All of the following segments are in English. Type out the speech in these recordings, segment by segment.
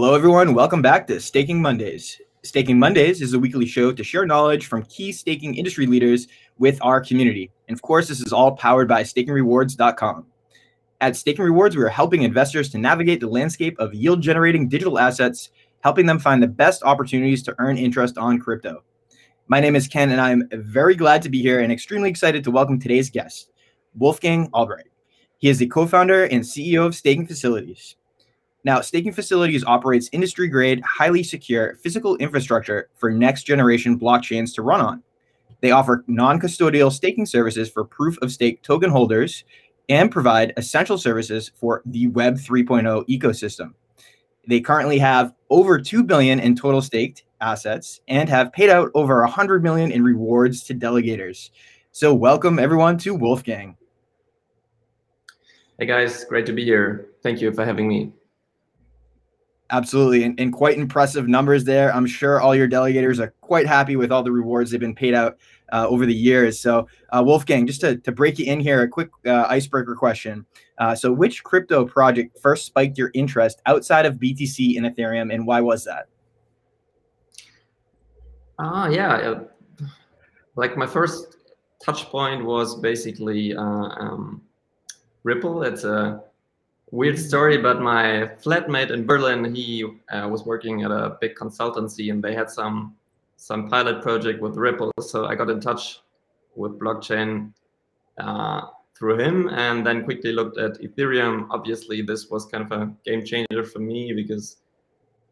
Hello, everyone. Welcome back to Staking Mondays. Staking Mondays is a weekly show to share knowledge from key staking industry leaders with our community. And of course, this is all powered by stakingrewards.com. At Staking Rewards, we are helping investors to navigate the landscape of yield generating digital assets, helping them find the best opportunities to earn interest on crypto. My name is Ken, and I'm very glad to be here and extremely excited to welcome today's guest, Wolfgang Albrecht. He is the co founder and CEO of Staking Facilities. Now, Staking Facilities operates industry grade, highly secure physical infrastructure for next generation blockchains to run on. They offer non custodial staking services for proof of stake token holders and provide essential services for the Web 3.0 ecosystem. They currently have over 2 billion in total staked assets and have paid out over 100 million in rewards to delegators. So welcome everyone to Wolfgang. Hey guys, great to be here. Thank you for having me. Absolutely, and, and, quite impressive numbers there. I'm sure all your delegators are quite happy with all the rewards they've been paid out uh, over the years. So, uh, Wolfgang, just to, to break you in here, a quick uh, icebreaker question. Uh, so, which crypto project first spiked your interest outside of BTC and Ethereum, and why was that? Ah, yeah. Uh, like my first touch point was basically uh, um, Ripple. It's a weird story, but my flatmate in Berlin, he uh, was working at a big consultancy, and they had some some pilot project with Ripple. So I got in touch with blockchain uh, through him, and then quickly looked at Ethereum. Obviously, this was kind of a game changer for me because,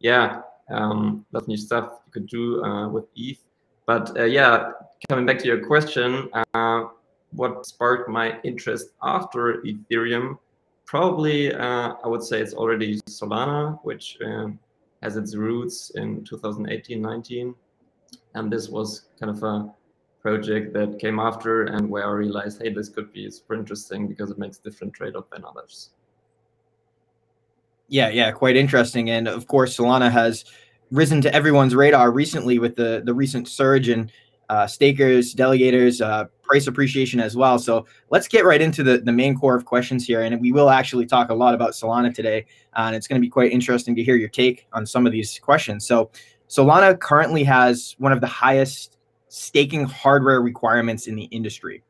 yeah, um, lot of new stuff you could do uh, with ETH. But uh, yeah, coming back to your question, uh, what sparked my interest after Ethereum? Probably uh, I would say it's already Solana, which um, has its roots in 2018, 19. And this was kind of a project that came after and where I realized, hey, this could be super interesting because it makes different trade-off than others. Yeah, yeah, quite interesting. And of course, Solana has risen to everyone's radar recently with the the recent surge in uh, stakers, delegators, uh, price appreciation as well. So let's get right into the, the main core of questions here. And we will actually talk a lot about Solana today. Uh, and it's going to be quite interesting to hear your take on some of these questions. So Solana currently has one of the highest staking hardware requirements in the industry.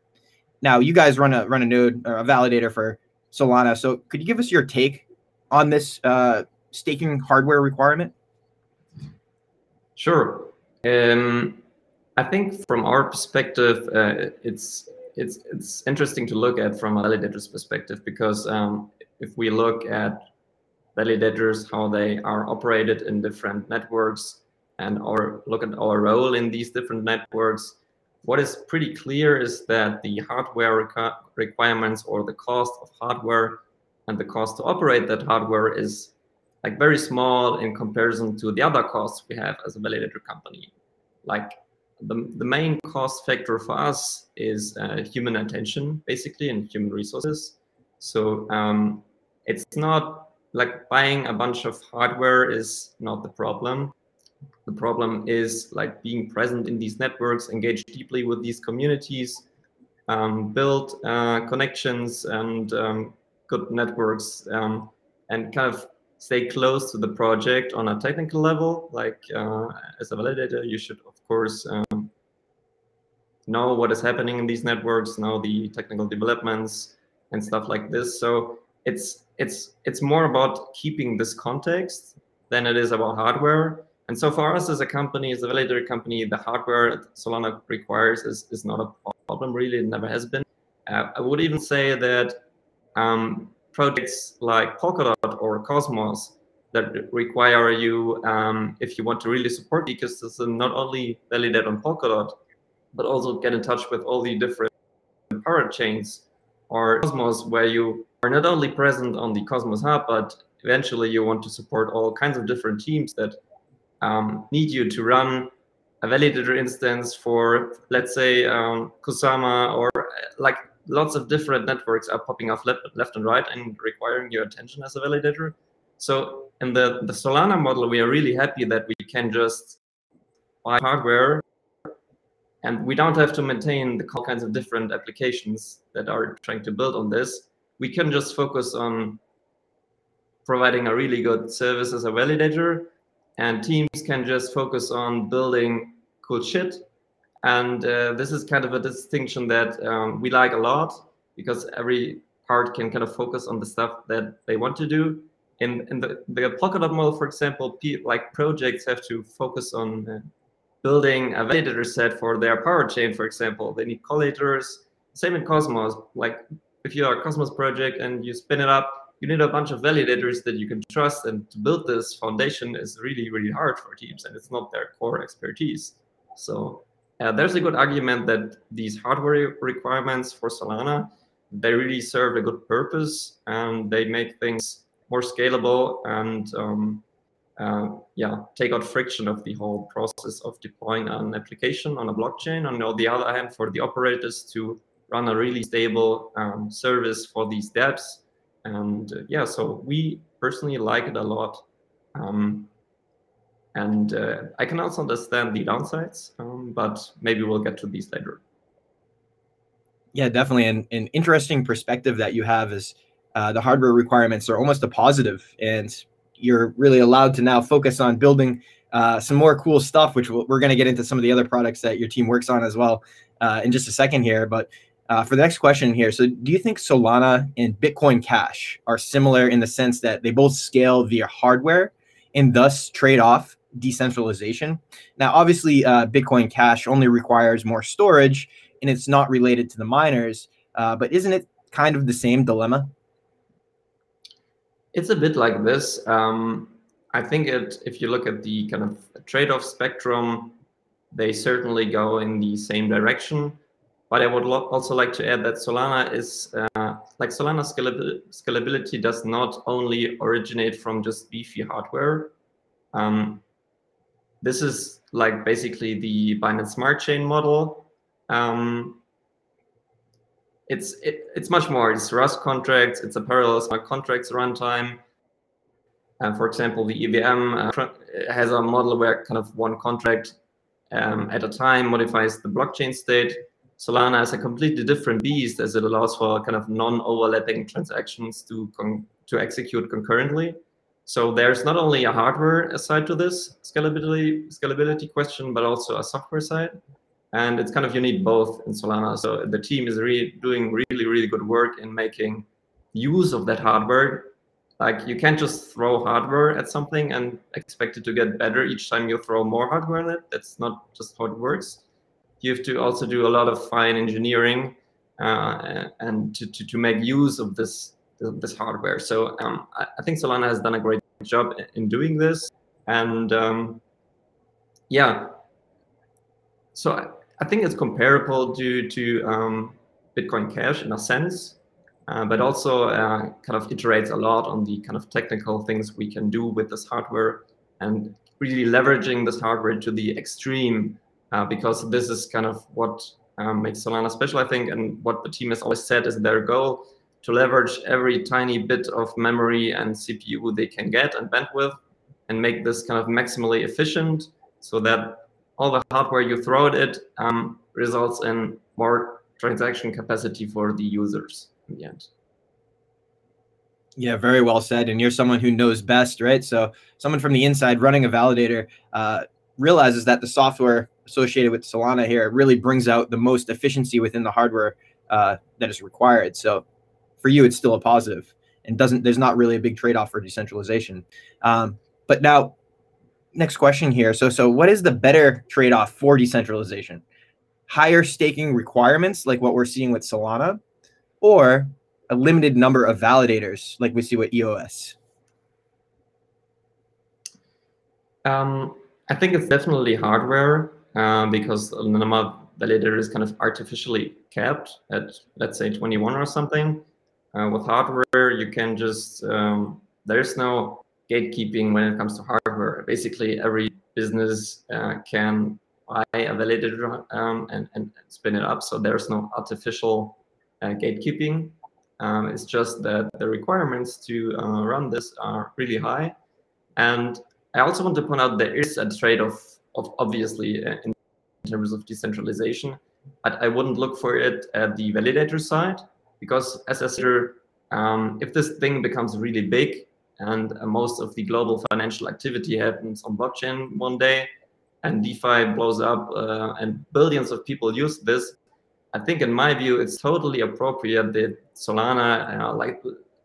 Now, you guys run a run a node or a validator for Solana. So could you give us your take on this uh, staking hardware requirement? Sure. Um, I think from our perspective, uh, it's it's it's interesting to look at from a validator's perspective because um, if we look at validators, how they are operated in different networks, and or look at our role in these different networks, what is pretty clear is that the hardware requ requirements or the cost of hardware and the cost to operate that hardware is like very small in comparison to the other costs we have as a validator company. Like the, the main cost factor for us is uh, human attention, basically, and human resources. So um, it's not like buying a bunch of hardware is not the problem. The problem is like being present in these networks, engage deeply with these communities, um, build uh, connections and um, good networks, um, and kind of stay close to the project on a technical level. Like uh, as a validator, you should of course um, know what is happening in these networks, know the technical developments and stuff like this. So it's it's it's more about keeping this context than it is about hardware. And so for us as a company, as a validator company, the hardware Solana requires is, is not a problem really. It never has been. Uh, I would even say that um, projects like Polkadot or Cosmos that require you, um, if you want to really support the ecosystem, not only validate on Polkadot, but also get in touch with all the different parachains or Cosmos, where you are not only present on the Cosmos Hub, but eventually you want to support all kinds of different teams that um, need you to run a validator instance for, let's say, um, Kusama or like lots of different networks are popping off left, left and right and requiring your attention as a validator. So in the, the Solana model, we are really happy that we can just buy hardware and we don't have to maintain the all kinds of different applications that are trying to build on this. We can just focus on providing a really good service as a validator, and teams can just focus on building cool shit. And uh, this is kind of a distinction that um, we like a lot because every part can kind of focus on the stuff that they want to do. In, in the, the Polkadot model, for example, like projects have to focus on uh, building a validator set for their parachain, for example. They need collators. Same in Cosmos. Like if you are a Cosmos project and you spin it up, you need a bunch of validators that you can trust. And to build this foundation is really, really hard for teams, and it's not their core expertise. So uh, there's a good argument that these hardware requirements for Solana they really serve a good purpose and they make things more scalable and um, uh, yeah, take out friction of the whole process of deploying an application on a blockchain. And on the other hand, for the operators to run a really stable um, service for these dApps. And uh, yeah, so we personally like it a lot. Um, and uh, I can also understand the downsides, um, but maybe we'll get to these later. Yeah, definitely. And an interesting perspective that you have is uh, the hardware requirements are almost a positive, and you're really allowed to now focus on building uh, some more cool stuff, which we're going to get into some of the other products that your team works on as well uh, in just a second here. But uh, for the next question here, so do you think Solana and Bitcoin Cash are similar in the sense that they both scale via hardware and thus trade off decentralization? Now, obviously, uh, Bitcoin Cash only requires more storage and it's not related to the miners. Uh, but isn't it kind of the same dilemma? It's a bit like this. Um, I think it, if you look at the kind of trade-off spectrum, they certainly go in the same direction. But I would also like to add that Solana is uh, like Solana scalability, does not only originate from just beefy hardware. Um, this is like basically the Binance Smart Chain model, um, it's it, it's much more. It's Rust contracts. It's a parallel smart contracts runtime. And for example, the EVM uh, has a model where kind of one contract um, at a time modifies the blockchain state. Solana is a completely different beast as it allows for kind of non-overlapping transactions to to execute concurrently. So there's not only a hardware side to this scalability scalability question, but also a software side and it's kind of you need both in Solana. So the team is really doing really really good work in making use of that hardware. Like you can't just throw hardware at something and expect it to get better each time you throw more hardware in it. That's not just how it works. You have to also do a lot of fine engineering uh, and to, to, to make use of this this hardware. So um, I, I, think Solana has done a great job in doing this. And um, yeah, so I think it's comparable to to um, Bitcoin Cash in a sense, uh, but also uh, kind of iterates a lot on the kind of technical things we can do with this hardware and really leveraging this hardware to the extreme uh, because this is kind of what um, makes Solana special, I think, and what the team has always said is their goal to leverage every tiny bit of memory and CPU they can get and bandwidth and make this kind of maximally efficient so that all the hardware you throw at it um, results in more transaction capacity for the users in the end. Yeah, very well said. And you're someone who knows best, right? So someone from the inside running a validator uh, realizes that the software associated with Solana here really brings out the most efficiency within the hardware uh, that is required. So for you, it's still a positive and doesn't. There's not really a big trade-off for decentralization. Um, but now next question here. So, so what is the better trade-off for decentralization? Higher staking requirements, like what we're seeing with Solana, or a limited number of validators, like we see with EOS? Um, I think it's definitely hardware uh, because the number of validators is kind of artificially capped at, let's say, 21 or something. Uh, with hardware, you can just um, there's no gatekeeping when it comes to hardware. Basically, every business uh, can buy a validator um, and, and spin it up. So there's no artificial uh, gatekeeping. Um, it's just that the requirements to uh, run this are really high. And I also want to point out there is a trade-off of obviously uh, in terms of decentralization, but I wouldn't look for it at the validator side because as I said, um, if this thing becomes really big, and most of the global financial activity happens on blockchain one day, and DeFi blows up, uh, and billions of people use this. I think, in my view, it's totally appropriate that Solana, uh, like,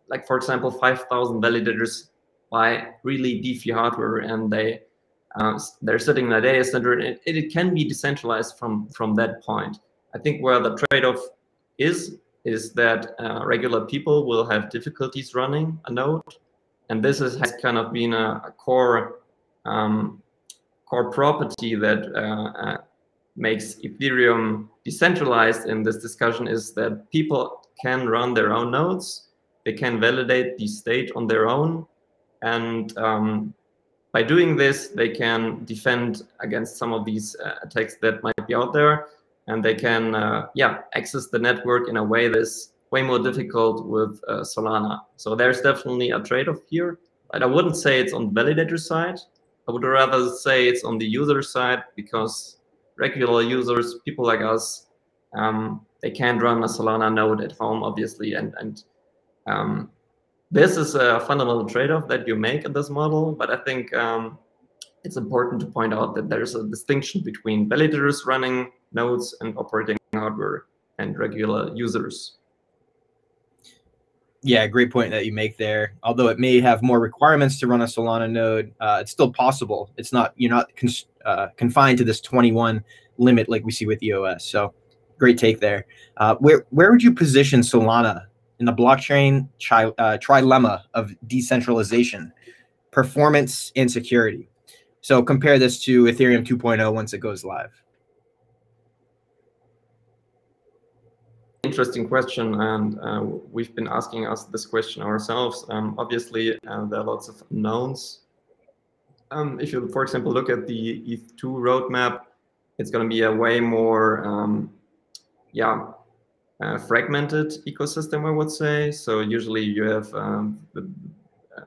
like for example, 5,000 validators buy really DeFi hardware, and they uh, they're sitting in a data center. It, it can be decentralized from from that point. I think where the trade-off is is that uh, regular people will have difficulties running a node, and this is, has kind of been a, a core um, core property that uh, uh, makes Ethereum decentralized in this discussion is that people can run their own nodes, they can validate the state on their own, and um, by doing this, they can defend against some of these uh, attacks that might be out there. And they can uh, yeah access the network in a way that's way more difficult with uh, Solana. So there's definitely a trade-off here. But I wouldn't say it's on validator side. I would rather say it's on the user side because regular users, people like us, um, they can't run a Solana node at home, obviously, and and um, this is a fundamental trade-off that you make in this model. But I think um, it's important to point out that there's a distinction between validators running nodes and operating hardware and regular users. Yeah, great point that you make there. Although it may have more requirements to run a Solana node, uh, it's still possible. It's not you're not uh, confined to this 21 limit like we see with EOS. So, great take there. Uh, where where would you position Solana in the blockchain tri- uh, trilemma of decentralization, performance, and security? So compare this to Ethereum 2.0 once it goes live. Interesting question, and uh, we've been asking us this question ourselves. Um, obviously, uh, there are lots of unknowns. Um, if you, for example, look at the ETH2 roadmap, it's going to be a way more, um, yeah, uh, fragmented ecosystem, I would say. So usually you have um, the uh,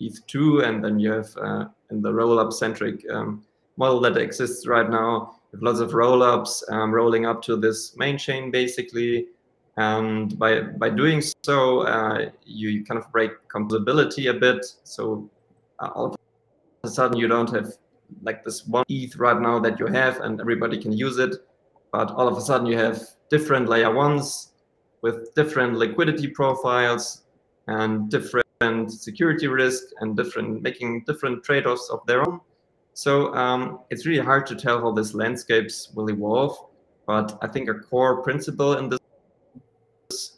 ETH2, and then you have uh, in the roll-up centric um, model that exists right now lots of roll-ups um, rolling up to this main chain basically. And by by doing so uh, you, you, kind of break composability a bit. So uh, all of a sudden you don't have like this one ETH right now that you have and everybody can use it. But all of a sudden you have different layer ones with different liquidity profiles and different security risk and different making different trade-offs of their own so um, it's really hard to tell how these landscapes will evolve, but I think a core principle in this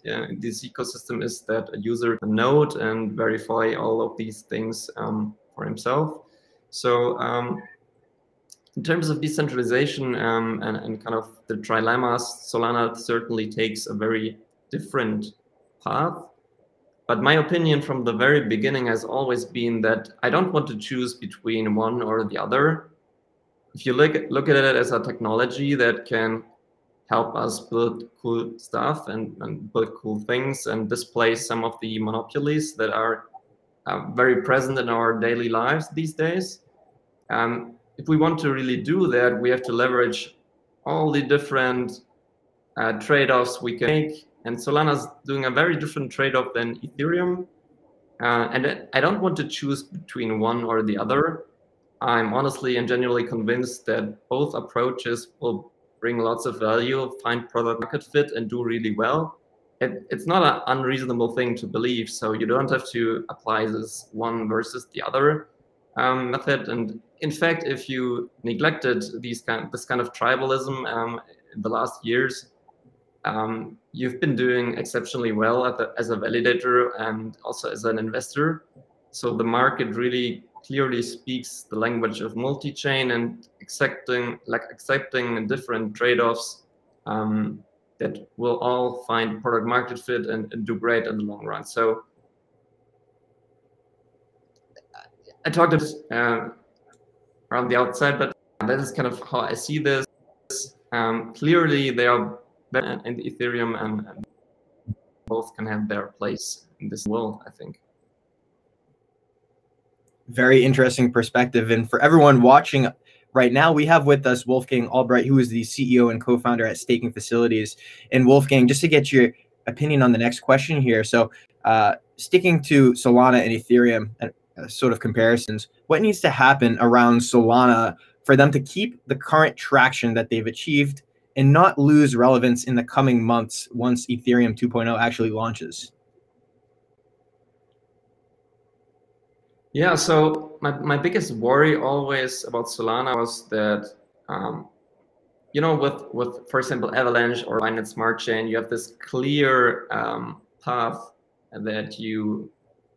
uh, in this ecosystem is that a user can node and verify all of these things um, for himself. So um, in terms of decentralization um, and, and kind of the trilemmas, Solana certainly takes a very different path. But my opinion from the very beginning has always been that I don't want to choose between one or the other. If you look, look at it as a technology that can help us build cool stuff and, and build cool things and displace some of the monopolies that are uh, very present in our daily lives these days. Um, if we want to really do that, we have to leverage all the different uh, trade-offs we can make and Solana's doing a very different trade-off than Ethereum. Uh, and I don't want to choose between one or the other. I'm honestly and genuinely convinced that both approaches will bring lots of value, find product market fit, and do really well. It, it's not an unreasonable thing to believe, so you don't have to apply this one versus the other um, method. And in fact, if you neglected these kind, this kind of tribalism um, in the last years, um, you've been doing exceptionally well the, as a validator and also as an investor. So the market really clearly speaks the language of multi-chain and accepting like accepting different trade-offs um, that will all find product market fit and, and, do great in the long run. So I talked uh, around the outside, but that is kind of how I see this. Um, clearly, there are and Ethereum and, and both can have their place in this world, I think. Very interesting perspective. And for everyone watching right now, we have with us Wolfgang Albrecht, who is the CEO and co founder at Staking Facilities. And Wolfgang, just to get your opinion on the next question here. So, Uh, sticking to Solana and Ethereum, uh, sort of comparisons, what needs to happen around Solana for them to keep the current traction that they've achieved and not lose relevance in the coming months once Ethereum 2.0 actually launches? Yeah, so my, my biggest worry always about Solana was that, um, you know, with, with, for example, Avalanche or Binance Smart Chain, you have this clear um, path that you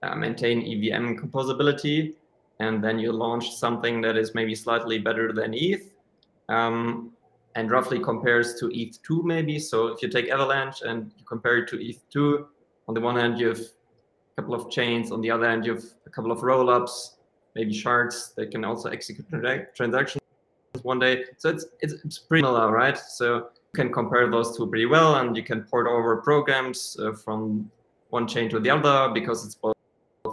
uh, maintain EVM composability, and then you launch something that is maybe slightly better than ETH, um, and roughly compares to ETH2 maybe. So if you take Avalanche and you compare it to ETH2, on the one hand you have a couple of chains, on the other hand you have a couple of rollups, maybe shards that can also execute transactions one day. So it's it's, it's pretty similar, right? So you can compare those two pretty well, and you can port over programs uh, from one chain to the other because it's both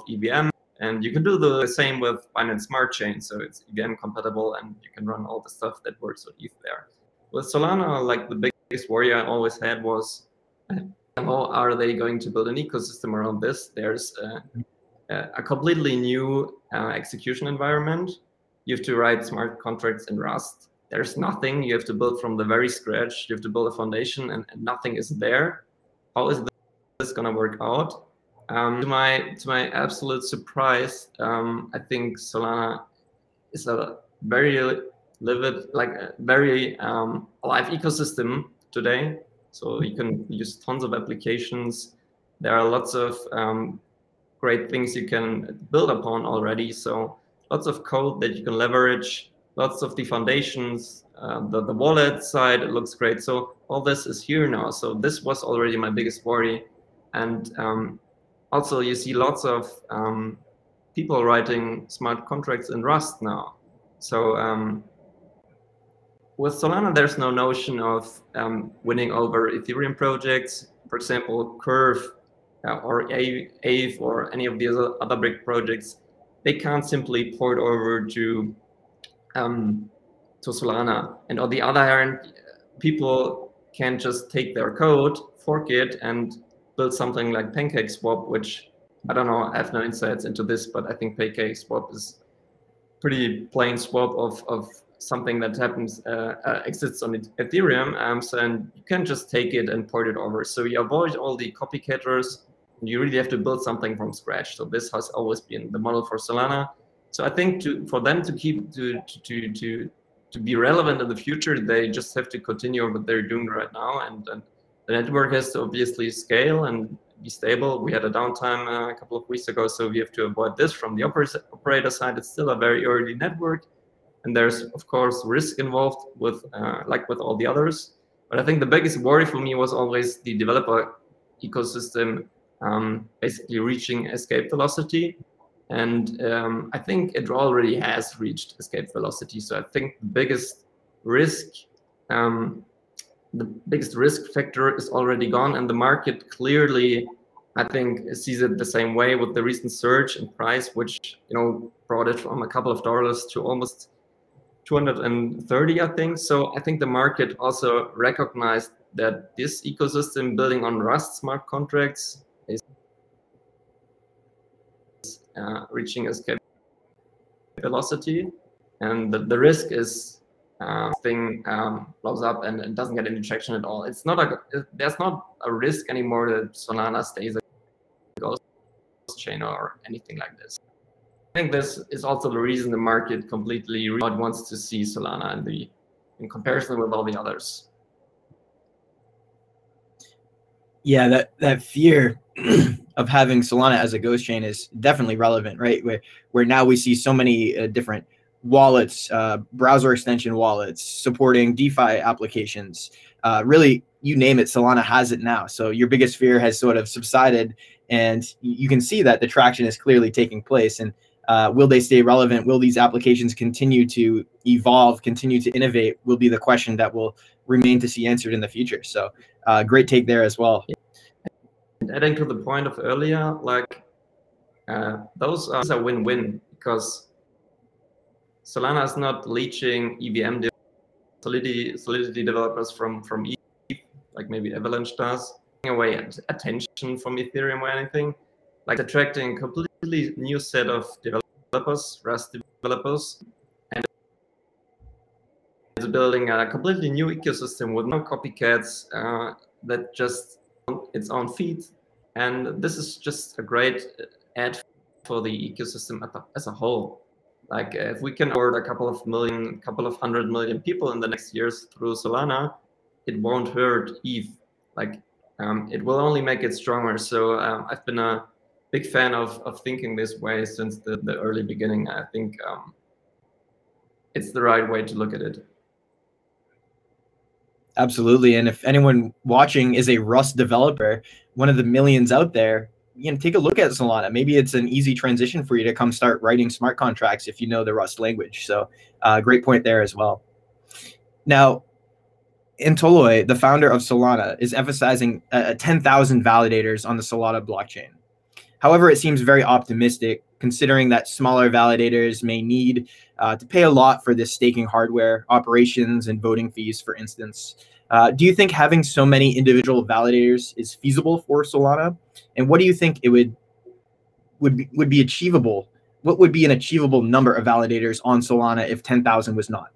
EVM. And you can do the same with Binance Smart Chain. So it's EVM compatible and you can run all the stuff that works with ETH there. With Solana, like the biggest worry I always had was how are they going to build an ecosystem around this? There's a, a completely new uh, execution environment. You have to write smart contracts in Rust. There's nothing. You have to build from the very scratch. You have to build a foundation, and, and nothing is there. How is this going to work out? Um, to my to my absolute surprise, um, I think Solana is a very livid, like a very um, alive ecosystem today. So you can use tons of applications. There are lots of um, great things you can build upon already. So lots of code that you can leverage. Lots of the foundations, uh, the the wallet side, it looks great. So all this is here now. So this was already my biggest worry, and um, also you see lots of um, people writing smart contracts in Rust now. So um, with Solana, there's no notion of um, winning over Ethereum projects. For example, Curve uh, or Aave or any of these other big projects, they can't simply port over to um, to Solana. And on the other hand, people can just take their code, fork it, and build something like PancakeSwap, which I don't know, I have no insights into this, but I think PancakeSwap is pretty plain swap of, of something that happens uh, uh, exists on Ethereum. Um, so and you can just take it and port it over. So you avoid all the copycatters. You really have to build something from scratch. So this has always been the model for Solana. So I think to for them to keep to to to to be relevant in the future, they just have to continue what they're doing right now and, and the network has to obviously scale and be stable. We had a downtime uh, a couple of weeks ago, so we have to avoid this from the oper- operator side. It's still a very early network, and there's of course risk involved with uh, like with all the others. But I think the biggest worry for me was always the developer ecosystem um, basically reaching escape velocity. And um, I think it already has reached escape velocity. So I think the biggest risk um, the biggest risk factor is already gone and the market clearly i think sees it the same way with the recent surge in price which you know brought it from a couple of dollars to almost 230 i think so i think the market also recognized that this ecosystem building on rust smart contracts is uh, reaching a escape velocity and the, the risk is uh, thing um, blows up and, and, doesn't get any traction at all. It's not a there's not a risk anymore that Solana stays a ghost chain or anything like this. I think this is also the reason the market completely wants to see Solana in the in comparison with all the others. Yeah, that that fear of having Solana as a ghost chain is definitely relevant, right? Where where now we see so many uh, different wallets, uh, browser extension wallets, supporting DeFi applications. Uh, really, you name it, Solana has it now. So your biggest fear has sort of subsided, and you can see that the traction is clearly taking place. And uh, will they stay relevant? Will these applications continue to evolve, continue to innovate? Will be the question that will remain to see answered in the future. So, uh, great take there as well. And adding to the point of earlier, like uh, those are a win-win because Solana is not leeching EVM Solidity, Solidity developers from from like maybe Avalanche does. away attention from Ethereum or anything. Like attracting a completely new set of developers, Rust developers, and it's building a completely new ecosystem with no copycats uh, that just on its own feet. And this is just a great add for the ecosystem as a whole. Like if we can onboard a couple of million, couple of hundred million people in the next years through Solana, it won't hurt ETH. Like um, it will only make it stronger. So um, I've been a big fan of, of thinking this way since the, the early beginning. I think um, it's the right way to look at it. Absolutely. And if anyone watching is a Rust developer, one of the millions out there, you know, take a look at Solana. Maybe it's an easy transition for you to come start writing smart contracts if you know the Rust language. So, uh, great point there as well. Now, Anatoly, the founder of Solana, is emphasizing uh, 10,000 validators on the Solana blockchain. However, it seems very optimistic considering that smaller validators may need uh, to pay a lot for this staking hardware, operations, and voting fees, for instance. Uh, do you think having so many individual validators is feasible for Solana? And what do you think it would would be, would be achievable? What would be an achievable number of validators on Solana if 10,000 was not?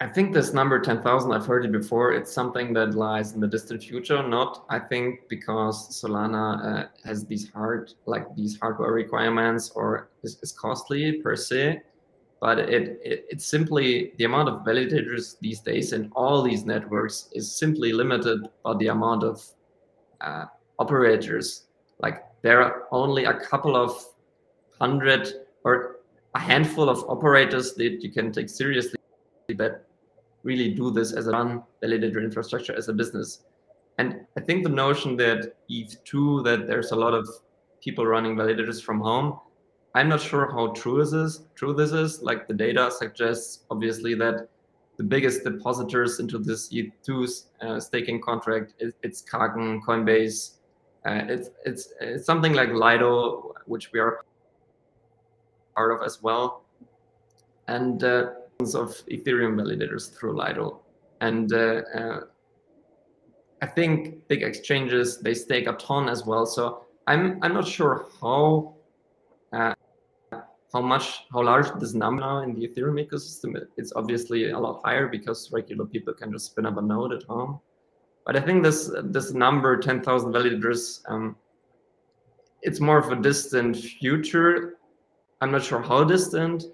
I think this number 10,000, I've heard it before. It's something that lies in the distant future. Not, I think, because Solana uh, has these hard, like these hardware requirements or is, is costly per se, but it, it, it's simply the amount of validators these days in all these networks is simply limited by the amount of uh, operators. Like there are only a couple of hundred or a handful of operators that you can take seriously that really do this as a non-validator infrastructure as a business. And I think the notion that ETH2, that there's a lot of people running validators from home, I'm not sure how true this is. True this is. Like the data suggests, obviously, that the biggest depositors into this ETH2 uh, staking contract is it's Kraken, Coinbase. Uh, it's, it's it's something like Lido, which we are part of as well. And uh, of Ethereum validators through Lido. And uh, uh, I think big exchanges, they stake a ton as well. So I'm, I'm not sure how uh, how much, how large this number now in the Ethereum ecosystem. It's obviously a lot higher because regular people can just spin up a node at home. But I think this this number, 10,000 validators, um, it's more of a distant future. I'm not sure how distant,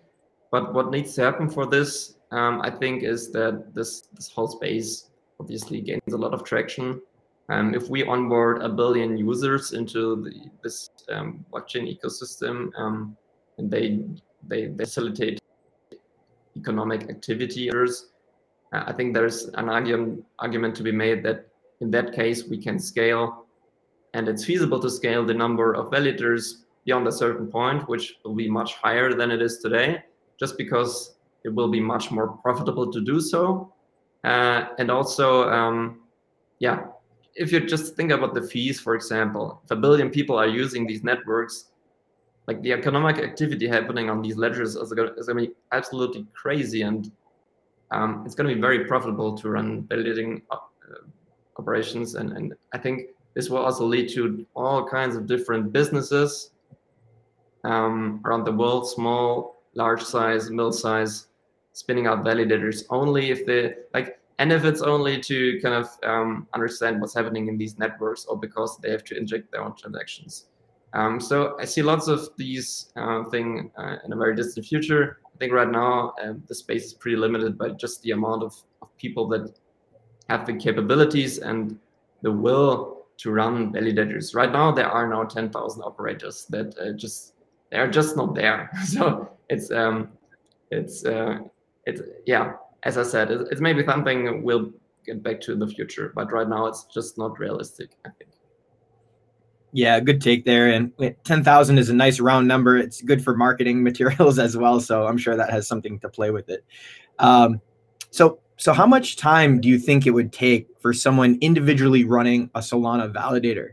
but what needs to happen for this, um, I think, is that this this whole space obviously gains a lot of traction. Um, if we onboard a billion users into the, this um, blockchain ecosystem, um, and they, they they facilitate economic activity, uh, I think there's an argument argument to be made that in that case we can scale, and it's feasible to scale the number of validators beyond a certain point, which will be much higher than it is today just because it will be much more profitable to do so. Uh, and also, um, yeah, if you just think about the fees, for example, if a billion people are using these networks, like the economic activity happening on these ledgers is going to be absolutely crazy. And um, it's going to be very profitable to run validating uh, operations. And, and I think this will also lead to all kinds of different businesses um, around the world, small large size, middle size, spinning out validators only if they like, and if it's only to kind of um, understand what's happening in these networks or because they have to inject their own transactions. Um, so I see lots of these uh, thing uh, in a very distant future. I think right now uh, the space is pretty limited by just the amount of, of people that have the capabilities and the will to run validators. Right now, there are now 10,000 operators that uh, just they're just not there. So it's um, it's uh, it's yeah. As I said, it's, it's maybe something we'll get back to in the future, but right now it's just not realistic. I think. Yeah, good take there. And 10,000 is a nice round number. It's good for marketing materials as well. So I'm sure that has something to play with it. Um, so, so how much time do you think it would take for someone individually running a Solana validator?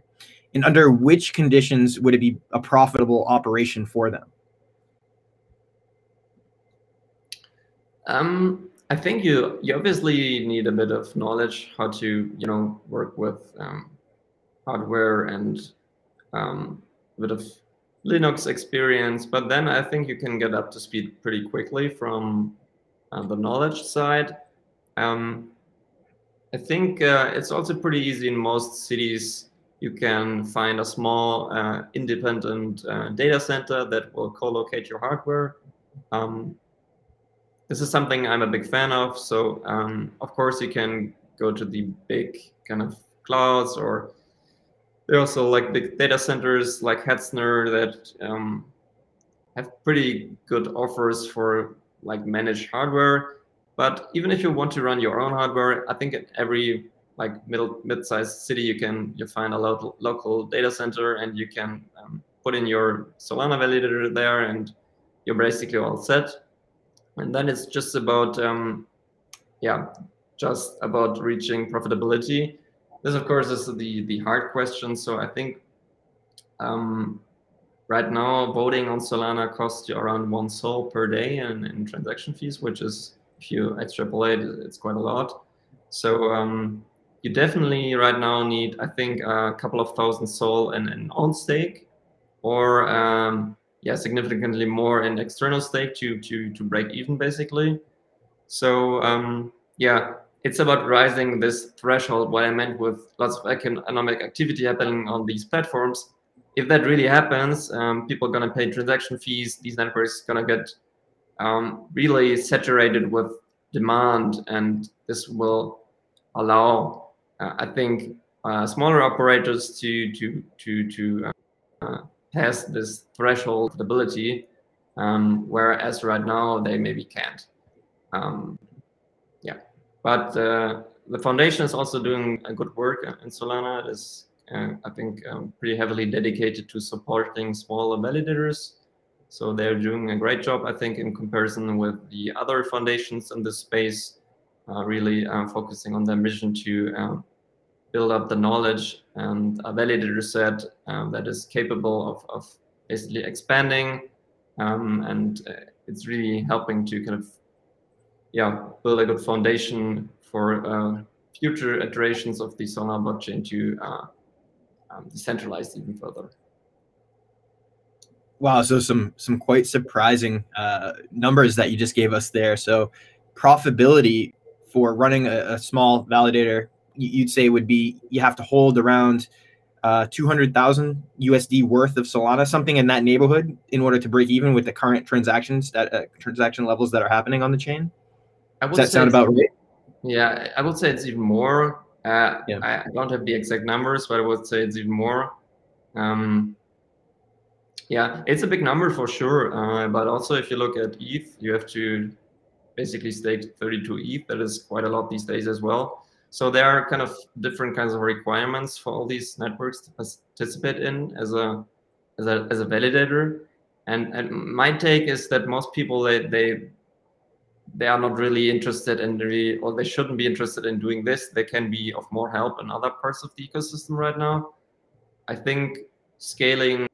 And under which conditions would it be a profitable operation for them? Um, I think you you obviously need a bit of knowledge how to you know work with um, hardware and um, a bit of Linux experience, but then I think you can get up to speed pretty quickly from uh, the knowledge side. Um, I think uh, it's also pretty easy in most cities. You can find a small uh, independent uh, data center that will co-locate your hardware. Um, this is something I'm a big fan of. So um, of course you can go to the big kind of clouds or there are also like big data centers like Hetzner that um, have pretty good offers for like managed hardware. But even if you want to run your own hardware, I think at every like middle mid-sized city you can you find a local local data center and you can um, put in your Solana validator there and you're basically all set and then it's just about um, yeah just about reaching profitability. This of course is the the hard question. So i think um, right now voting on solana costs you around one sol per day in, in transaction fees which is if you extrapolate it's quite a lot. So um, you definitely right now need i think a couple of thousand sol in, an on stake or um, yeah significantly more in external stake to to to break even basically. So um, yeah it's about rising this threshold what i meant with lots of economic activity happening on these platforms. If that really happens um, people are to pay transaction fees these networks to get um, really saturated with demand and this will allow uh, i think uh, smaller operators to to to to uh, has this threshold ability, um, whereas right now they maybe can't. Um, yeah, but uh, the foundation is also doing a good work in Solana. It is, uh, I think, um, pretty heavily dedicated to supporting smaller validators. So they're doing a great job, I think, in comparison with the other foundations in this space, uh, really uh, focusing on their mission to um, build up the knowledge and a validator set um, that is capable of, of basically expanding um, and uh, it's really helping to kind of yeah build a good foundation for uh, future iterations of the Solana blockchain to uh, um, decentralize even further. Wow, so some some quite surprising uh, numbers that you just gave us there. So profitability for running a, a small validator you'd say would be you have to hold around uh, 200,000 USD worth of Solana, something in that neighborhood, in order to break even with the current transactions that uh, transaction levels that are happening on the chain. Does that sound about right? Yeah, I would say it's even more. Uh, yeah. I don't have the exact numbers, but I would say it's even more. Um, yeah, it's a big number for sure. Uh, but also, if you look at ETH, you have to basically stake 32 ETH. That is quite a lot these days as well. So there are kind of different kinds of requirements for all these networks to participate in as a as a as a validator. And and my take is that most people they they they are not really interested in really or they shouldn't be interested in doing this. They can be of more help in other parts of the ecosystem right now. I think scaling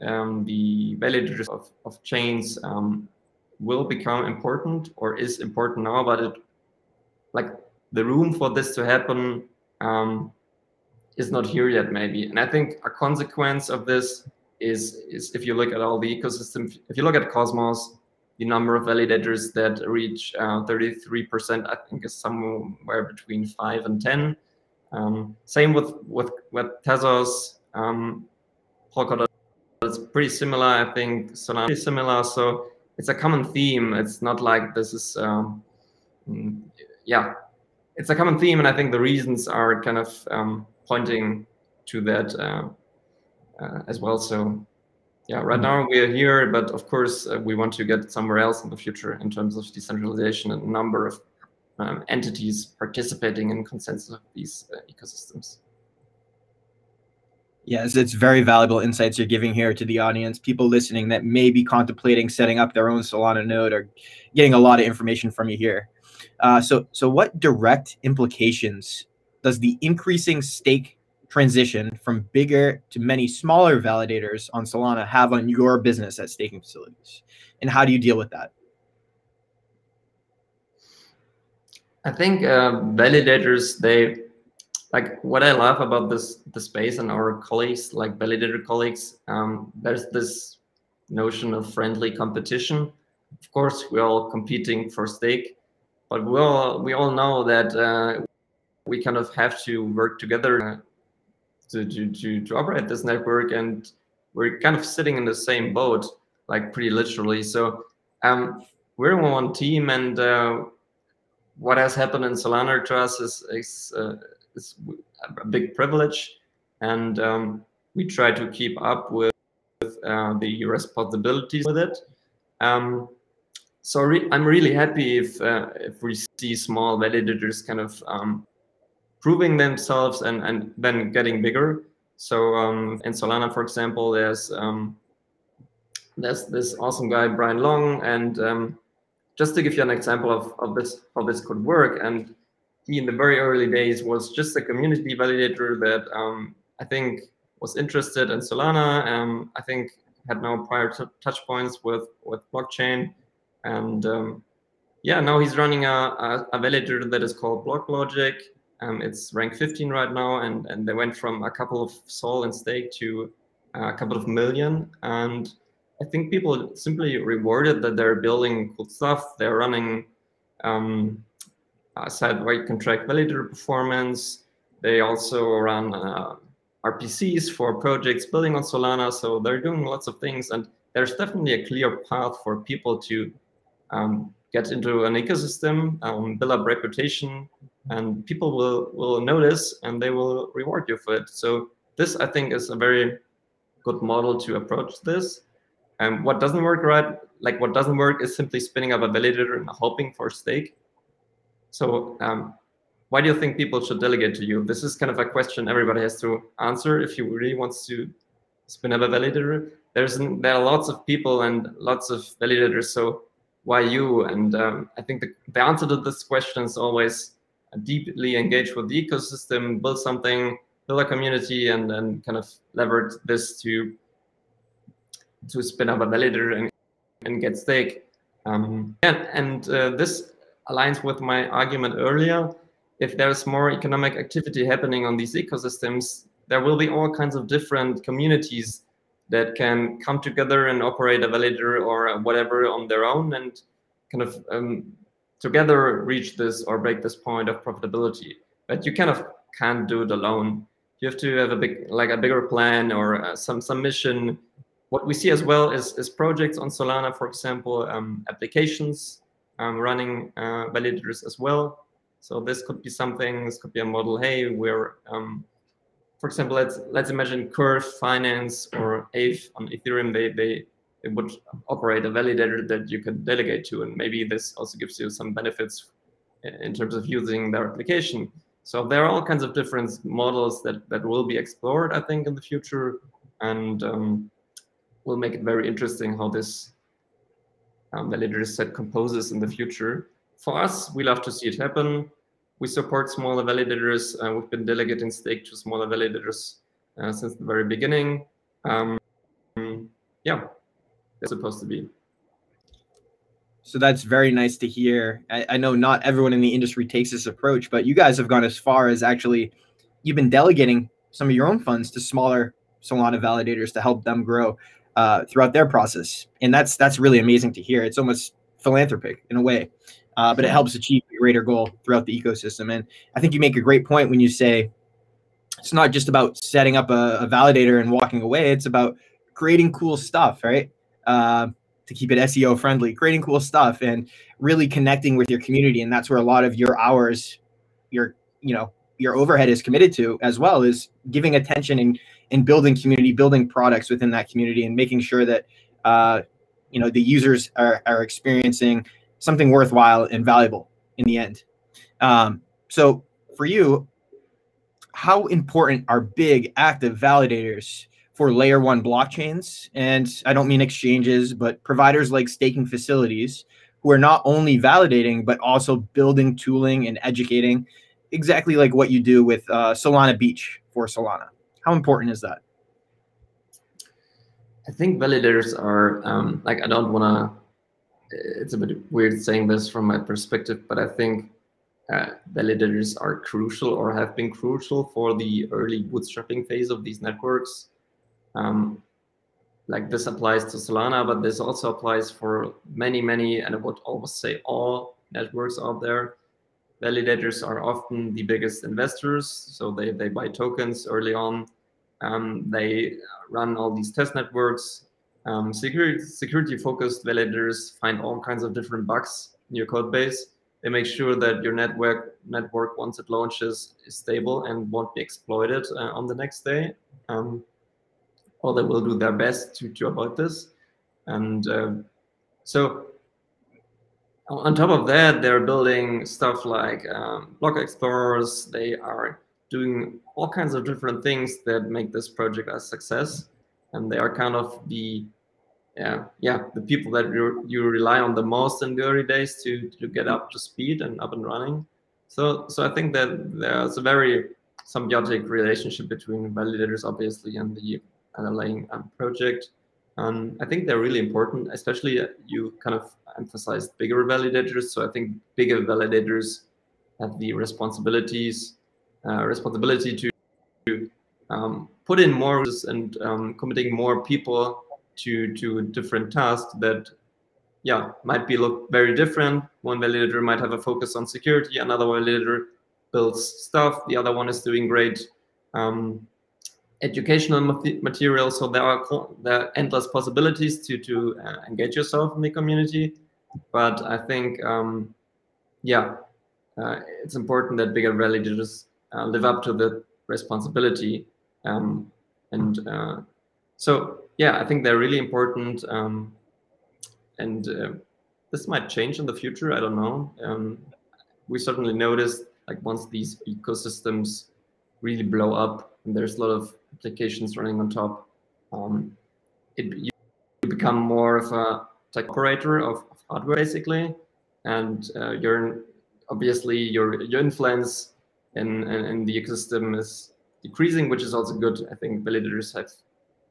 um, the validators of, of chains um, will become important or is important now, but it like the room for this to happen um, is not here yet, maybe. And I think a consequence of this is, is if you look at all the ecosystem, if you look at Cosmos, the number of validators that reach uh, 33%, I think is somewhere between 5 and 10. Um, same with, with, with Tezos, um, Polkadot it's pretty similar. I think Solana is similar. So it's a common theme. It's not like this is, um, mm, yeah, it's a common theme, and I think the reasons are kind of um, pointing to that uh, uh, as well. So, yeah, right mm-hmm. now we are here, but of course uh, we want to get somewhere else in the future in terms of decentralization and number of um, entities participating in consensus of these uh, ecosystems. Yes, it's very valuable insights you're giving here to the audience. People listening that may be contemplating setting up their own Solana node or getting a lot of information from you here. Uh, so, so what direct implications does the increasing stake transition from bigger to many smaller validators on Solana have on your business at staking facilities? And how do you deal with that? I think uh, validators they like what I love about this the space and our colleagues, like validator colleagues. Um, there's this notion of friendly competition. Of course, we're all competing for stake, but we all we all know that uh, we kind of have to work together to, to to to operate this network, and we're kind of sitting in the same boat, like pretty literally. So um, we're one team, and uh, what has happened in Solana to us is is, uh, is a big privilege, and um, we try to keep up with, with uh, the responsibilities with it. Um, so re I'm really happy if uh, if we see small validators kind of um, proving themselves and and then getting bigger. So um, in Solana, for example, there's um, there's this awesome guy Brian Long, and um, just to give you an example of, of this how this could work, and he in the very early days was just a community validator that um, I think was interested in Solana. Um, I think had no prior touch points with with blockchain and um, yeah, now he's running a, a, a, validator that is called BlockLogic. Um, it's rank 15 right now, and, and they went from a couple of sol and stake to a couple of million. And I think people simply rewarded that they're building cool stuff. They're running um, side-wide contract validator performance. They also run uh, RPCs for projects building on Solana. So they're doing lots of things. And there's definitely a clear path for people to um, get into an ecosystem, um, build up reputation, and people will will notice and they will reward you for it. So this, I think, is a very good model to approach this. And what doesn't work right, like what doesn't work, is simply spinning up a validator and hoping for stake. So um, why do you think people should delegate to you? This is kind of a question everybody has to answer if you really wants to spin up a validator. There's there are lots of people and lots of validators, so why you? And um, I think the, the answer to this question is always deeply engage with the ecosystem, build something, build a community, and then kind of leverage this to to spin up a validator and, and get stake. Um, and and uh, this aligns with my argument earlier. If there's more economic activity happening on these ecosystems, there will be all kinds of different communities that can come together and operate a validator or whatever on their own and kind of um, together reach this or break this point of profitability. But you kind of can't do it alone. You have to have a big, like a bigger plan or uh, some some mission. What we see as well is, is projects on Solana, for example, um, applications um, running uh, validators as well. So this could be something. This could be a model. Hey, we're um, for example, let's let's imagine Curve Finance or Aave on Ethereum. They they they would operate a validator that you could delegate to, and maybe this also gives you some benefits in terms of using their application. So there are all kinds of different models that that will be explored, I think, in the future, and um, will make it very interesting how this um, validator set composes in the future. For us, we love to see it happen we support smaller validators. Uh, we've been delegating stake to smaller validators uh, since the very beginning. Um, yeah, it's supposed to be. So that's very nice to hear. I, I, know not everyone in the industry takes this approach, but you guys have gone as far as actually you've been delegating some of your own funds to smaller Solana validators to help them grow uh, throughout their process, and that's that's really amazing to hear. It's almost philanthropic in a way uh, but it helps achieve a greater goal throughout the ecosystem. And I think you make a great point when you say it's not just about setting up a, a validator and walking away. It's about creating cool stuff, right? Uh, to keep it SEO friendly, creating cool stuff and really connecting with your community. And that's where a lot of your hours, your you know, your overhead is committed to as well is giving attention and in building community, building products within that community, and making sure that uh, you know the users are, are experiencing something worthwhile and valuable in the end. Um, so for you, how important are big active validators for layer one blockchains? And I don't mean exchanges, but providers like staking facilities who are not only validating, but also building tooling and educating exactly like what you do with uh, Solana Beach for Solana. How important is that? I think validators are um, like I don't want to it's a bit weird saying this from my perspective, but I think uh, validators are crucial or have been crucial for the early bootstrapping phase of these networks. Um, like this applies to Solana, but this also applies for many, many, and I would almost say all networks out there. Validators are often the biggest investors, so they, they buy tokens early on. Um, they run all these test networks. Um, security, security focused validators find all kinds of different bugs in your code base. They make sure that your network network once it launches is stable and won't be exploited uh, on the next day. Um, or they will do their best to, to avoid this. And uh, so on top of that, they're building stuff like um, block explorers. They are doing all kinds of different things that make this project a success. And they are kind of the yeah yeah the people that you, you rely on the most in the early days to to get up to speed and up and running. So so I think that there's a very symbiotic relationship between validators obviously and the underlying um, project. Um, I think they're really important, especially uh, you kind of emphasized bigger validators. So I think bigger validators have the responsibilities, uh, responsibility to um, put in more and um, committing more people to to different tasks that, yeah, might be look very different. One validator might have a focus on security, another validator builds stuff, the other one is doing great um, educational material. So there are there are endless possibilities to to uh, engage yourself in the community. But I think, um, yeah, uh, it's important that bigger validators uh, live up to the responsibility. Um, and uh, so, yeah, I think they're really important. Um, and uh, this might change in the future. I don't know. Um, we certainly noticed like once these ecosystems really blow up and there's a lot of applications running on top, um, it, you become more of a tech operator of, of hardware basically, and uh, your obviously your your influence in, in, in the ecosystem is decreasing, which is also good. I think validators have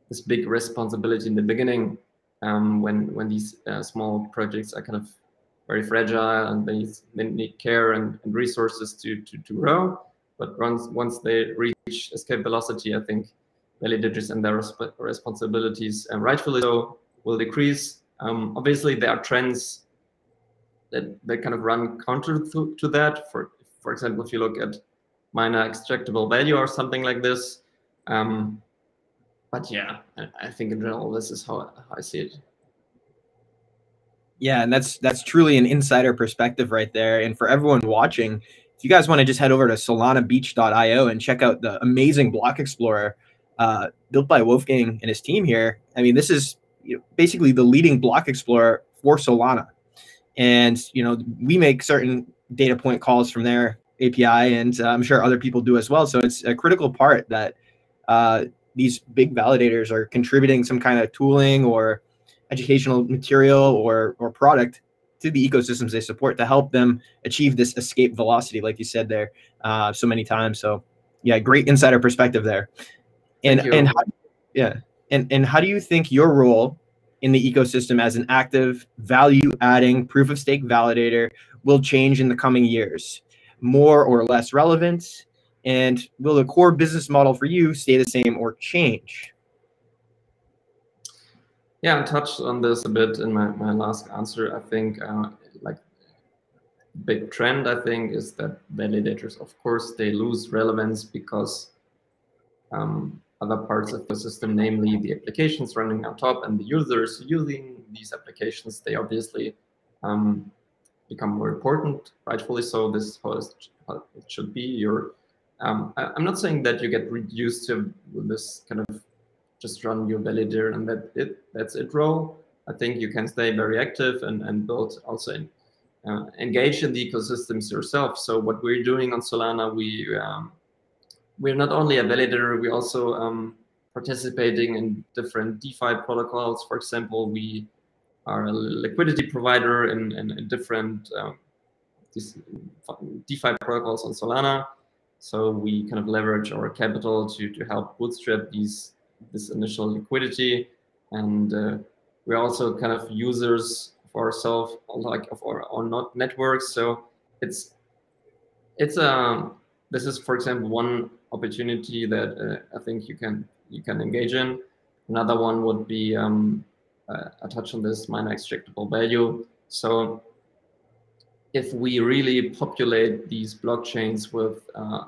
this big responsibility in the beginning um, when when these uh, small projects are kind of very fragile and they, they need care and, and resources to, to, to grow. But once once they reach escape velocity, I think validators and their resp responsibilities, and rightfully so, will decrease. Um, obviously, there are trends that, that kind of run counter to, to that. For for example, if you look at miner extractable value or something like this. Um, but yeah, I, think in general, this is how, how I see it. Yeah, and that's that's truly an insider perspective right there. And for everyone watching, if you guys want to just head over to solanabeach.io and check out the amazing block explorer uh, built by Wolfgang and his team here, I mean, this is you know, basically the leading block explorer for Solana. And, you know, we make certain data point calls from their API, and uh, I'm sure other people do as well. So it's a critical part that uh, these big validators are contributing some kind of tooling or educational material or, or product to the ecosystems they support to help them achieve this escape velocity, like you said there uh, so many times. So, yeah, great insider perspective there. And and how, yeah, and and how do you think your role in the ecosystem as an active value-adding proof of stake validator will change in the coming years? More or less relevant? And will the core business model for you stay the same or change? Yeah, I touched on this a bit in my, my last answer. I think uh, like big trend, I think, is that validators, of course, they lose relevance because um, other parts of the system, namely the applications running on top and the users using these applications, they obviously um, become more important, rightfully so. This is how it should be. Your, um, I, am not saying that you get reduced to this kind of just run your validator and that it that's it role. I think you can stay very active and, and build also in, uh, engage in the ecosystems yourself. So what we're doing on Solana, we um, we're not only a validator, we also um, participating in different DeFi protocols. For example, we are a liquidity provider in, in, in different um, DeFi protocols on Solana. So we kind of leverage our capital to, to help bootstrap these this initial liquidity. And uh, we're also kind of users for ourselves, like of our own networks. So it's it's a um, this is for example one opportunity that uh, I think you can you can engage in. Another one would be um, uh, a touch on this miner extractable value. So if we really populate these blockchains with uh,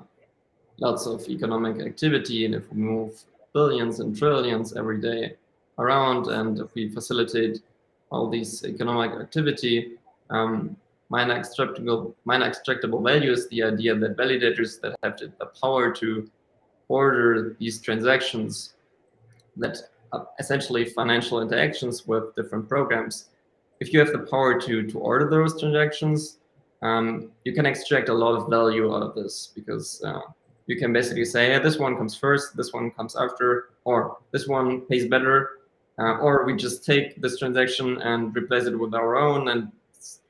lots of economic activity, and if we move billions and trillions every day around, and if we facilitate all these economic activity, um, miner extractable, miner extractable value is the idea that validators that have the power to order these transactions that essentially financial interactions with different programs. If you have the power to, to order those transactions, um, you can extract a lot of value out of this because uh, you can basically say, hey, this one comes first, this one comes after, or this one pays better, uh, or we just take this transaction and replace it with our own and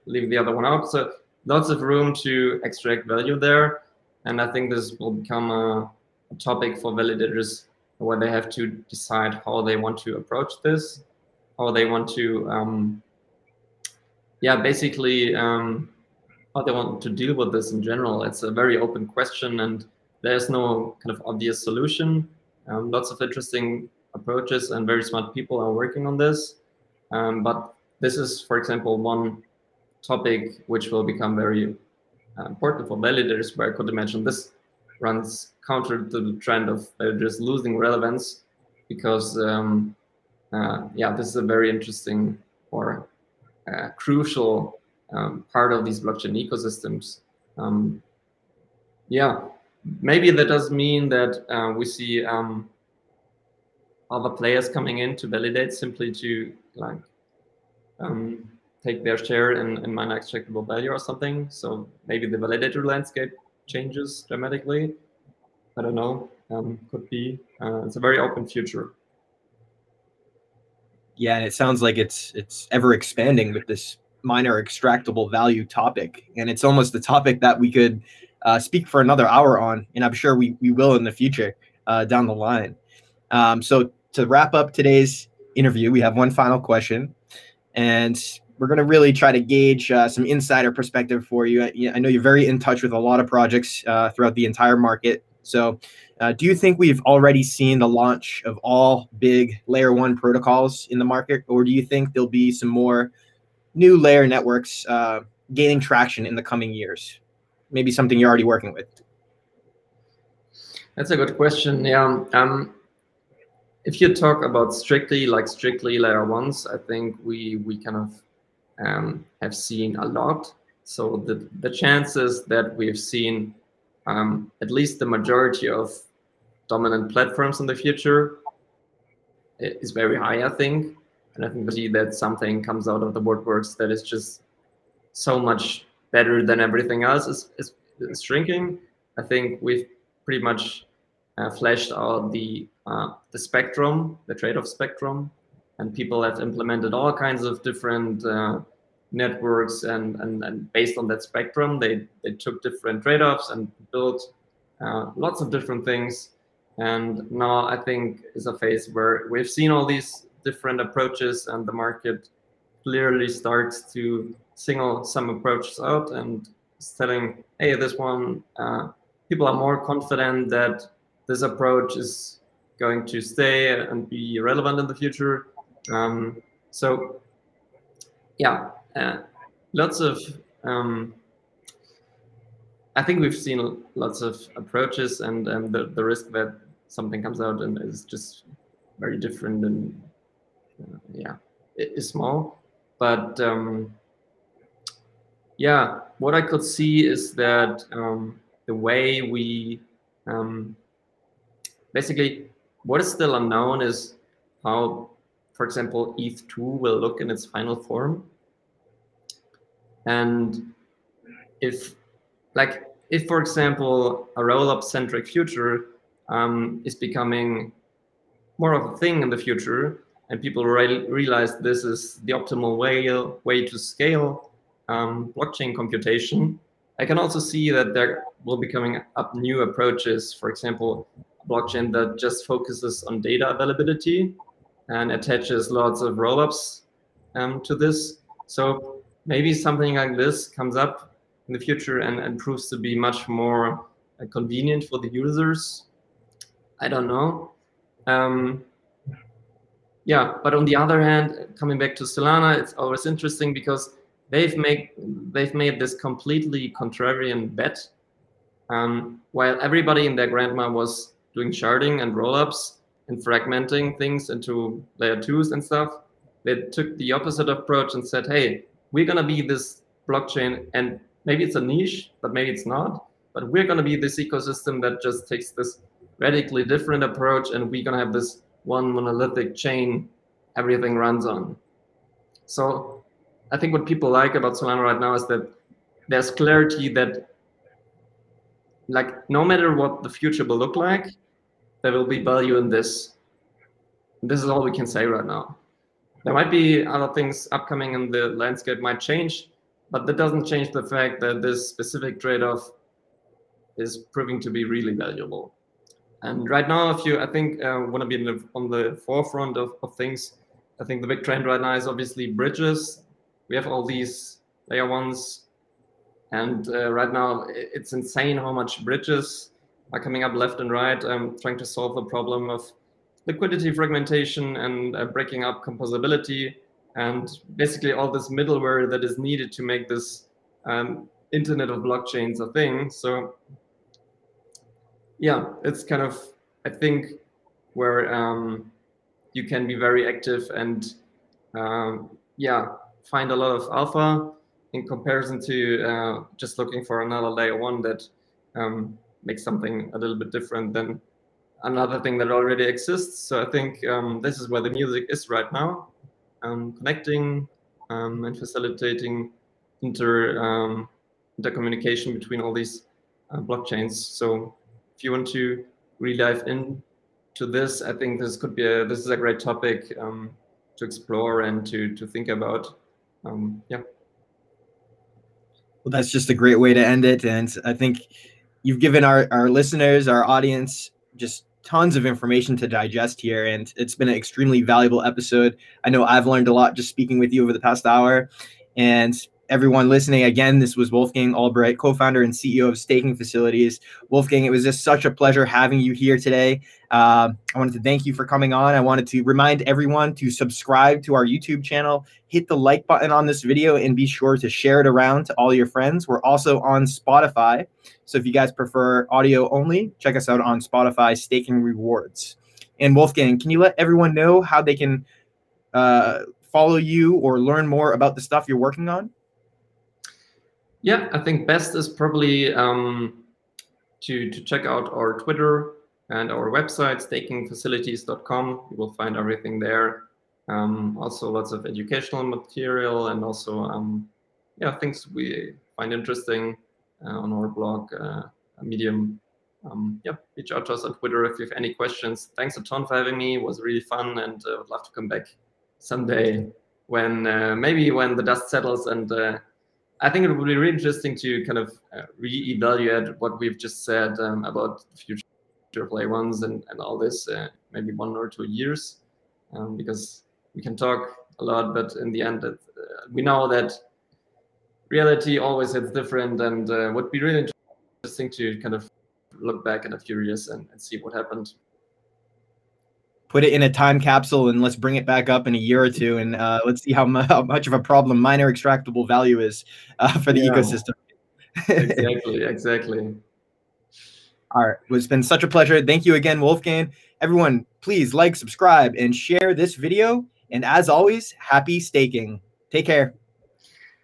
leave the other one out. So lots of room to extract value there. And I think this will become a, a topic for validators where they have to decide how they want to approach this, how they want to, um, yeah, basically um, how they want to deal with this in general. It's a very open question and there's no kind of obvious solution. Um, lots of interesting approaches and very smart people are working on this. Um, but this is, for example, one topic which will become very uh, important for validators, where I could imagine this runs counter to the trend of just losing relevance because, um, uh, yeah, this is a very interesting or uh, crucial um, part of these blockchain ecosystems. Um, yeah, maybe that does mean that uh, we see um, other players coming in to validate simply to like um, take their share in, in miner extractable value or something. So maybe the validator landscape changes dramatically. I don't know. Um, could be. Uh, it's a very open future. Yeah, it sounds like it's it's ever expanding with this miner extractable value topic, and it's almost the topic that we could uh, speak for another hour on, and I'm sure we we will in the future uh, down the line. Um, so to wrap up today's interview, we have one final question, and we're going to really try to gauge uh, some insider perspective for you. I, know you're very in touch with a lot of projects uh, throughout the entire market. So, uh, do you think we've already seen the launch of all big layer one protocols in the market, or do you think there'll be some more new layer networks uh, gaining traction in the coming years? Maybe something you're already working with. That's a good question. Yeah. Um, if you talk about strictly like strictly layer ones, I think we we kind of um, have seen a lot. So the, the chances that we've seen um, at least the majority of dominant platforms in the future is very high, I think. And I think that something comes out of the WordWorks that is just so much better than everything else is, is, is shrinking. I think we've pretty much uh, fleshed out the uh, the spectrum, the trade-off spectrum, and people have implemented all kinds of different uh, networks and, and, and based on that spectrum they, they took different trade-offs and built uh, lots of different things. And now i think is a phase where we've seen all these different approaches and the market clearly starts to single some approaches out and telling hey this one uh, people are more confident that this approach is going to stay and be relevant in the future um, so yeah, uh, lots of. Um, I think we've seen lots of approaches, and um, the the risk that something comes out and is just very different and uh, yeah, it is small. But um, yeah, what I could see is that um, the way we um, basically what is still unknown is how for example, ETH2 will look in its final form. And if, like, if, for example, a roll-up centric future um, is becoming more of a thing in the future, and people re realize this is the optimal way, way to scale um, blockchain computation, I can also see that there will be coming up new approaches. For example, blockchain that just focuses on data availability and attaches lots of rollups um, to this. So maybe something like this comes up in the future and, and proves to be much more uh, convenient for the users. I don't know. Um, yeah, but on the other hand, coming back to Solana, it's always interesting because they've made they've made this completely contrarian bet. Um, while everybody in their grandma was doing sharding and rollups and fragmenting things into layer twos and stuff, they took the opposite approach and said, "Hey, we're gonna be this blockchain, and maybe it's a niche, but maybe it's not. But we're gonna be this ecosystem that just takes this radically different approach, and we're gonna have this one monolithic chain everything runs on." So I think what people like about Solana right now is that there's clarity that like no matter what the future will look like, there will be value in this. This is all we can say right now. There might be other things upcoming and the landscape might change, but that doesn't change the fact that this specific trade-off is proving to be really valuable. And right now, if you, I think, uh, want to be the, on the forefront of, of things, I think the big trend right now is obviously bridges we have all these layer ones and uh, right now it's insane how much bridges are coming up left and right um, trying to solve the problem of liquidity fragmentation and uh, breaking up composability and basically all this middleware that is needed to make this um, internet of blockchains a thing. So yeah it's kind of i think where um, you can be very active and um, yeah find a lot of alpha in comparison to uh, just looking for another layer one that um, makes something a little bit different than another thing that already exists. So I think um, this is where the music is right now, um, connecting um, and facilitating inter um, intercommunication between all these uh, blockchains. So if you want to really dive into this, I think this could be a, this is a great topic um, to explore and to to think about um, yeah. Well, that's just a great way to end it. And I think you've given our, our listeners, our audience, just tons of information to digest here. And it's been an extremely valuable episode. I know I've learned a lot just speaking with you over the past hour. And everyone listening. Again, this was Wolfgang Albrecht, co founder and CEO of Staking Facilities. Wolfgang, it was just such a pleasure having you here today. Uh, I wanted to thank you for coming on. I wanted to remind everyone to subscribe to our YouTube channel, hit the like button on this video, and be sure to share it around to all your friends. We're also on Spotify. So if you guys prefer audio only, check us out on Spotify, Staking Rewards. And Wolfgang, can you let everyone know how they can uh, follow you or learn more about the stuff you're working on? Yeah, I think best is probably um, to, to check out our Twitter and our website, stakingfacilities.com. You will find everything there. Um, also, lots of educational material and also, um, yeah, things we find interesting uh, on our blog, uh, Medium. Um, yeah, reach out to us on Twitter if you have any questions. Thanks a ton for having me. It was really fun, and uh, would love to come back someday when uh, maybe when the dust settles and uh, I think it would be really interesting to kind of uh, re-evaluate what we've just said um, about future play ones and, and all this, uh, maybe one or two years, um, because we can talk a lot, but in the end, it, uh, we know that reality always is different and uh, would be really interesting to kind of look back in a few years and, and see what happened put it in a time capsule and let's bring it back up in a year or two and uh, let's see how, how, much of a problem miner extractable value is uh, for the yeah. ecosystem. exactly, exactly. All right. Well, it's been such a pleasure. Thank you again, Wolfgang. Everyone, please like, subscribe, and share this video. And as always, happy staking. Take care.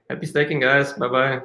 Happy staking, guys. Bye bye.